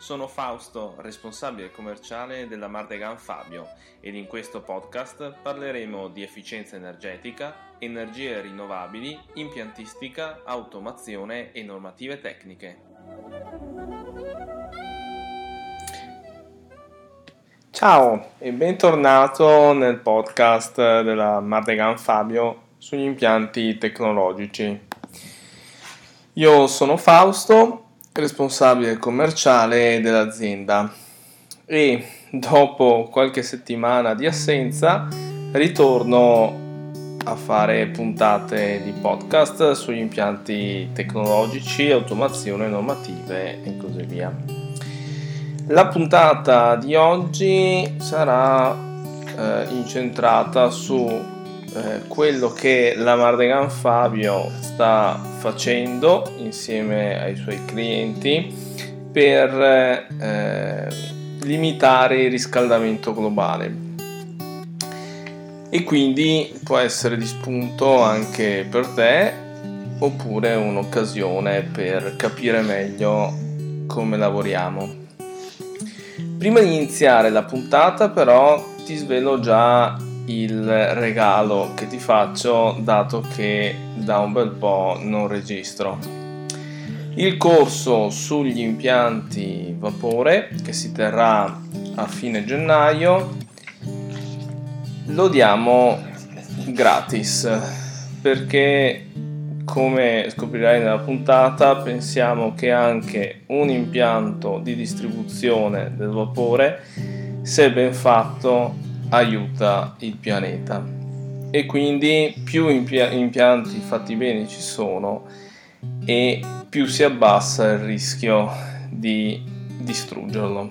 Sono Fausto, responsabile commerciale della Mardegan Fabio ed in questo podcast parleremo di efficienza energetica, energie rinnovabili, impiantistica, automazione e normative tecniche. Ciao e bentornato nel podcast della Mardegan Fabio sugli impianti tecnologici. Io sono Fausto, responsabile commerciale dell'azienda e dopo qualche settimana di assenza ritorno a fare puntate di podcast sugli impianti tecnologici, automazione, normative e così via. La puntata di oggi sarà eh, incentrata su eh, quello che la Mardegan Fabio sta facendo insieme ai suoi clienti per eh, limitare il riscaldamento globale e quindi può essere di spunto anche per te oppure un'occasione per capire meglio come lavoriamo. Prima di iniziare la puntata però ti svelo già il regalo che ti faccio dato che da un bel po' non registro. Il corso sugli impianti vapore che si terrà a fine gennaio lo diamo gratis perché come scoprirai nella puntata pensiamo che anche un impianto di distribuzione del vapore se ben fatto aiuta il pianeta e quindi più impianti fatti bene ci sono e più si abbassa il rischio di distruggerlo.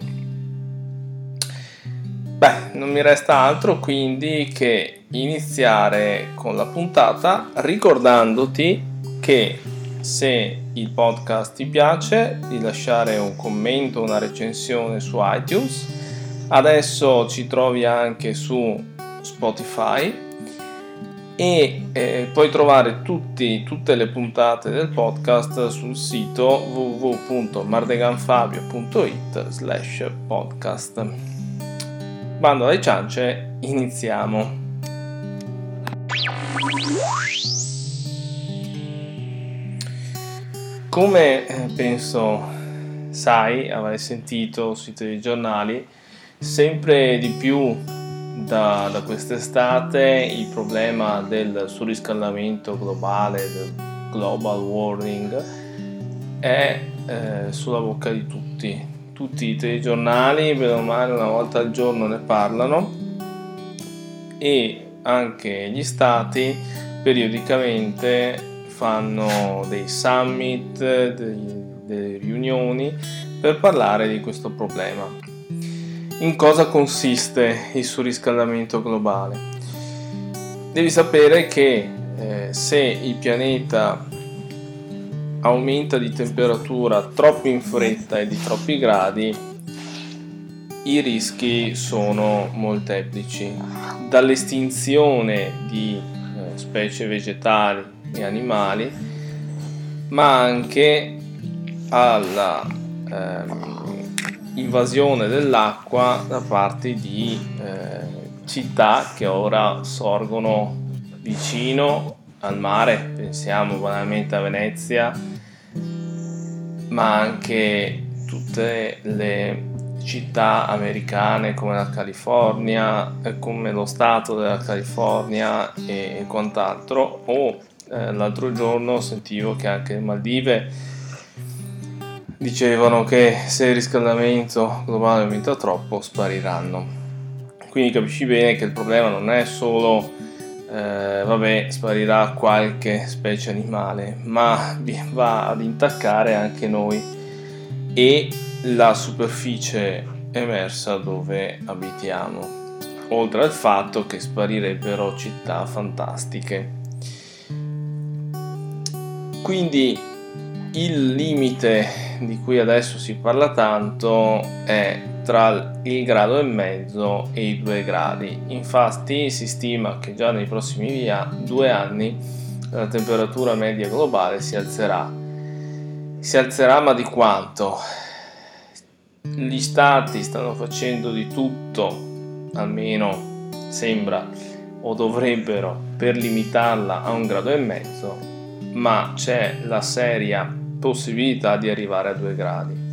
Beh, non mi resta altro quindi che iniziare con la puntata ricordandoti che se il podcast ti piace di lasciare un commento, una recensione su iTunes Adesso ci trovi anche su Spotify e eh, puoi trovare tutti, tutte le puntate del podcast sul sito www.mardeganfabio.it slash podcast. Bando alle ciance, iniziamo. Come eh, penso sai, avrai sentito sui telegiornali, Sempre di più da, da quest'estate il problema del surriscaldamento globale, del global warming, è eh, sulla bocca di tutti. Tutti i telegiornali, bene o male, una volta al giorno ne parlano e anche gli stati periodicamente fanno dei summit, delle riunioni per parlare di questo problema. In cosa consiste il surriscaldamento globale? Devi sapere che eh, se il pianeta aumenta di temperatura troppo in fretta e di troppi gradi, i rischi sono molteplici, dall'estinzione di eh, specie vegetali e animali, ma anche alla ehm, invasione dell'acqua da parte di eh, città che ora sorgono vicino al mare, pensiamo banalmente a Venezia, ma anche tutte le città americane come la California, eh, come lo stato della California e quant'altro, o eh, l'altro giorno sentivo che anche le Maldive dicevano che se il riscaldamento globale aumenta troppo spariranno. Quindi capisci bene che il problema non è solo eh, vabbè sparirà qualche specie animale, ma va ad intaccare anche noi e la superficie emersa dove abitiamo, oltre al fatto che sparirebbero città fantastiche. Quindi il limite di cui adesso si parla tanto è tra il grado e mezzo e i due gradi. Infatti si stima che già nei prossimi via due anni la temperatura media globale si alzerà. Si alzerà ma di quanto? Gli stati stanno facendo di tutto, almeno sembra, o dovrebbero, per limitarla a un grado e mezzo, ma c'è la seria possibilità di arrivare a due gradi.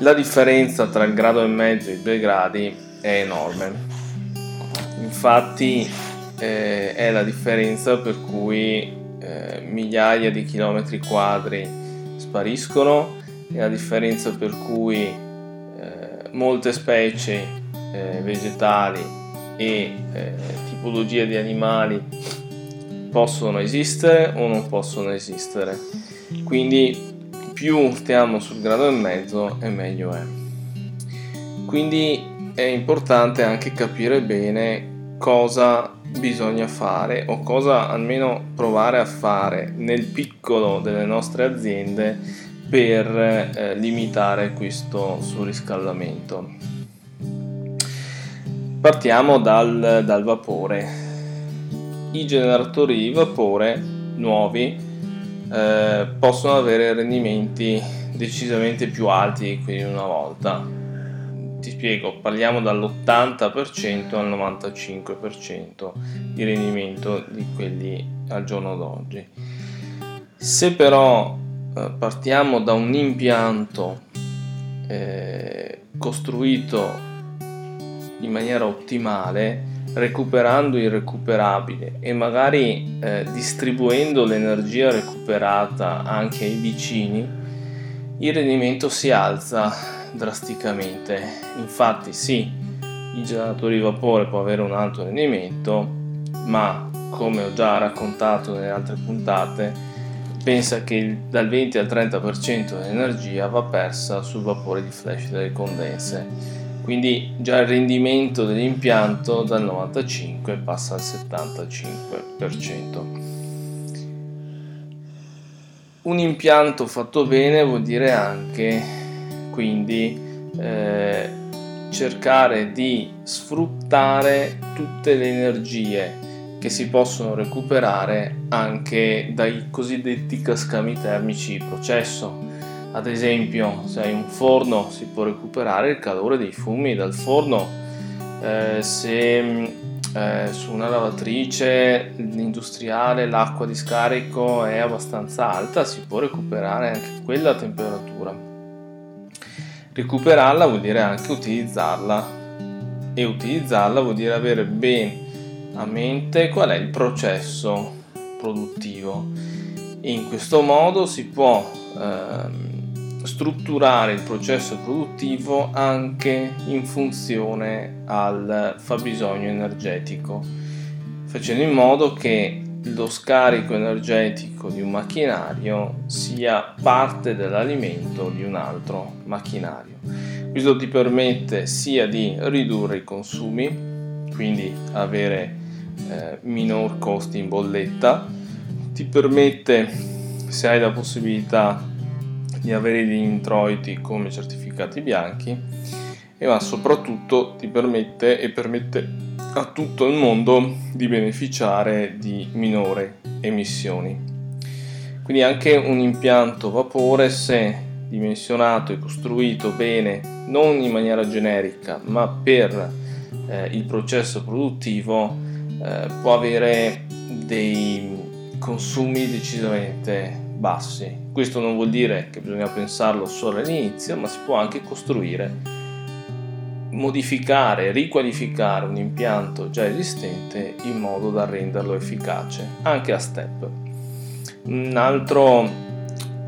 La differenza tra il grado e mezzo e i due gradi è enorme. Infatti eh, è la differenza per cui eh, migliaia di chilometri quadri spariscono, è la differenza per cui eh, molte specie eh, vegetali e eh, tipologie di animali possono esistere o non possono esistere. Quindi più stiamo sul grado e mezzo e meglio è. Quindi è importante anche capire bene cosa bisogna fare o cosa almeno provare a fare nel piccolo delle nostre aziende per eh, limitare questo surriscaldamento. Partiamo dal, dal vapore. I generatori di vapore nuovi eh, possono avere rendimenti decisamente più alti di quelli di una volta. Ti spiego, parliamo dall'80% al 95% di rendimento di quelli al giorno d'oggi. Se però eh, partiamo da un impianto eh, costruito in maniera ottimale, recuperando il recuperabile e magari eh, distribuendo l'energia recuperata anche ai vicini, il rendimento si alza drasticamente. Infatti sì, il generatore di vapore può avere un alto rendimento, ma come ho già raccontato nelle altre puntate, pensa che dal 20 al 30% dell'energia va persa sul vapore di flash delle condense quindi già il rendimento dell'impianto dal 95 passa al 75%. Un impianto fatto bene vuol dire anche quindi eh, cercare di sfruttare tutte le energie che si possono recuperare anche dai cosiddetti cascami termici di processo ad esempio, se hai un forno si può recuperare il calore dei fumi dal forno, eh, se eh, su una lavatrice industriale l'acqua di scarico è abbastanza alta si può recuperare anche quella temperatura. Recuperarla vuol dire anche utilizzarla e utilizzarla vuol dire avere ben a mente qual è il processo produttivo. In questo modo si può ehm, strutturare il processo produttivo anche in funzione al fabbisogno energetico, facendo in modo che lo scarico energetico di un macchinario sia parte dell'alimento di un altro macchinario. Questo ti permette sia di ridurre i consumi, quindi avere eh, minor costi in bolletta, ti permette, se hai la possibilità, di avere degli introiti come certificati bianchi e ma soprattutto ti permette e permette a tutto il mondo di beneficiare di minore emissioni. Quindi anche un impianto vapore se dimensionato e costruito bene, non in maniera generica, ma per eh, il processo produttivo, eh, può avere dei consumi decisamente bassi. Questo non vuol dire che bisogna pensarlo solo all'inizio, ma si può anche costruire, modificare, riqualificare un impianto già esistente in modo da renderlo efficace, anche a step. Un altro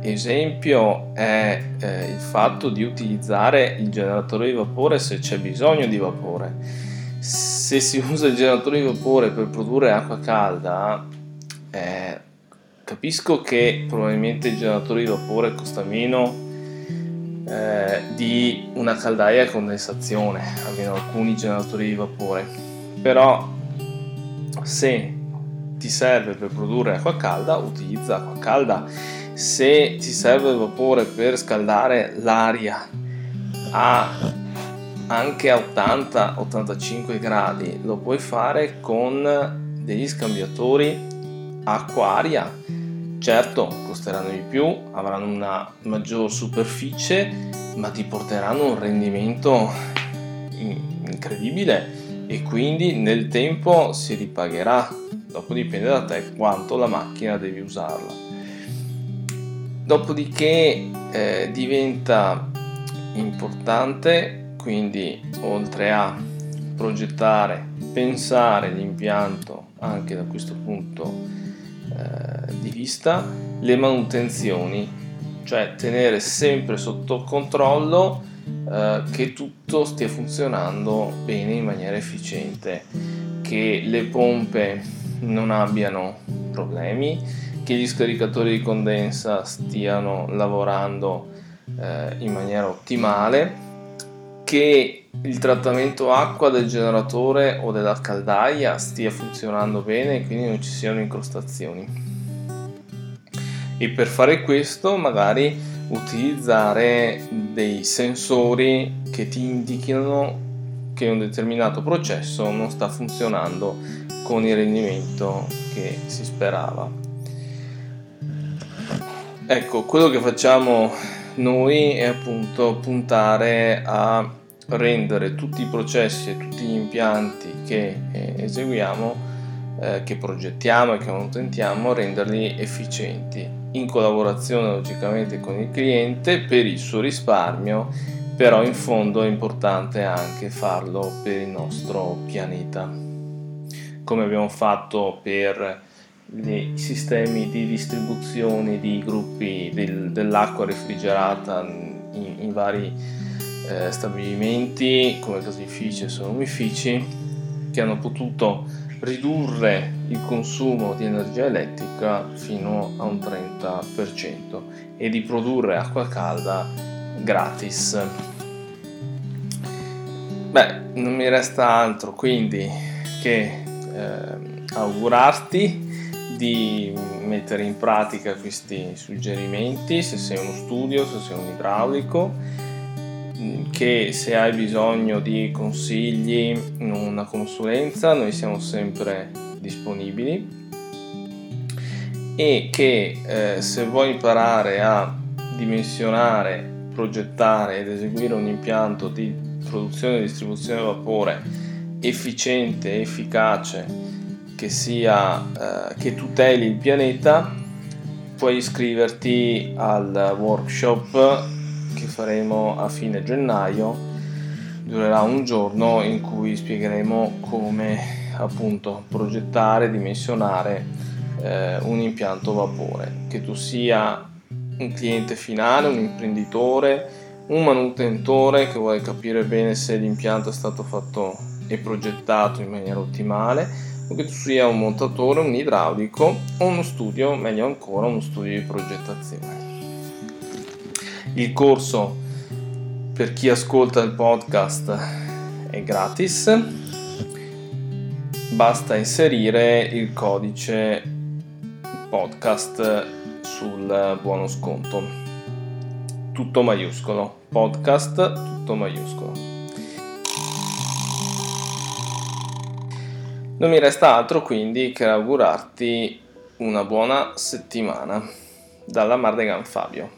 esempio è eh, il fatto di utilizzare il generatore di vapore se c'è bisogno di vapore. Se si usa il generatore di vapore per produrre acqua calda, eh, Capisco che probabilmente il generatore di vapore costa meno eh, di una caldaia a condensazione, almeno alcuni generatori di vapore, però se ti serve per produrre acqua calda, utilizza acqua calda. Se ti serve il vapore per scaldare l'aria a anche a 80-85 gradi, lo puoi fare con degli scambiatori acqua-aria. Certo, costeranno di più, avranno una maggior superficie, ma ti porteranno un rendimento incredibile e quindi nel tempo si ripagherà. Dopo dipende da te quanto la macchina devi usarla. Dopodiché eh, diventa importante, quindi oltre a progettare, pensare l'impianto anche da questo punto eh, di vista, le manutenzioni, cioè tenere sempre sotto controllo eh, che tutto stia funzionando bene in maniera efficiente, che le pompe non abbiano problemi, che gli scaricatori di condensa stiano lavorando eh, in maniera ottimale, che il trattamento acqua del generatore o della caldaia stia funzionando bene e quindi non ci siano incrostazioni. E per fare questo magari utilizzare dei sensori che ti indichino che un determinato processo non sta funzionando con il rendimento che si sperava. Ecco, quello che facciamo noi è appunto puntare a rendere tutti i processi e tutti gli impianti che eh, eseguiamo, eh, che progettiamo e che manutentiamo, renderli efficienti in collaborazione logicamente con il cliente per il suo risparmio, però in fondo è importante anche farlo per il nostro pianeta, come abbiamo fatto per i sistemi di distribuzione di gruppi del, dell'acqua refrigerata in, in vari eh, stabilimenti come caseifici e sonomifici che hanno potuto ridurre il consumo di energia elettrica fino a un 30% e di produrre acqua calda gratis. Beh, non mi resta altro quindi che eh, augurarti di mettere in pratica questi suggerimenti se sei uno studio, se sei un idraulico che se hai bisogno di consigli, una consulenza, noi siamo sempre disponibili. E che eh, se vuoi imparare a dimensionare, progettare ed eseguire un impianto di produzione e distribuzione vapore efficiente, efficace, che sia eh, che tuteli il pianeta, puoi iscriverti al workshop che faremo a fine gennaio durerà un giorno in cui spiegheremo come appunto progettare, dimensionare eh, un impianto vapore, che tu sia un cliente finale, un imprenditore, un manutentore che vuole capire bene se l'impianto è stato fatto e progettato in maniera ottimale, o che tu sia un montatore, un idraulico o uno studio, meglio ancora uno studio di progettazione. Il corso per chi ascolta il podcast è gratis. Basta inserire il codice podcast sul buono sconto. Tutto maiuscolo. Podcast tutto maiuscolo. Non mi resta altro quindi che augurarti una buona settimana dalla Mardegan Fabio.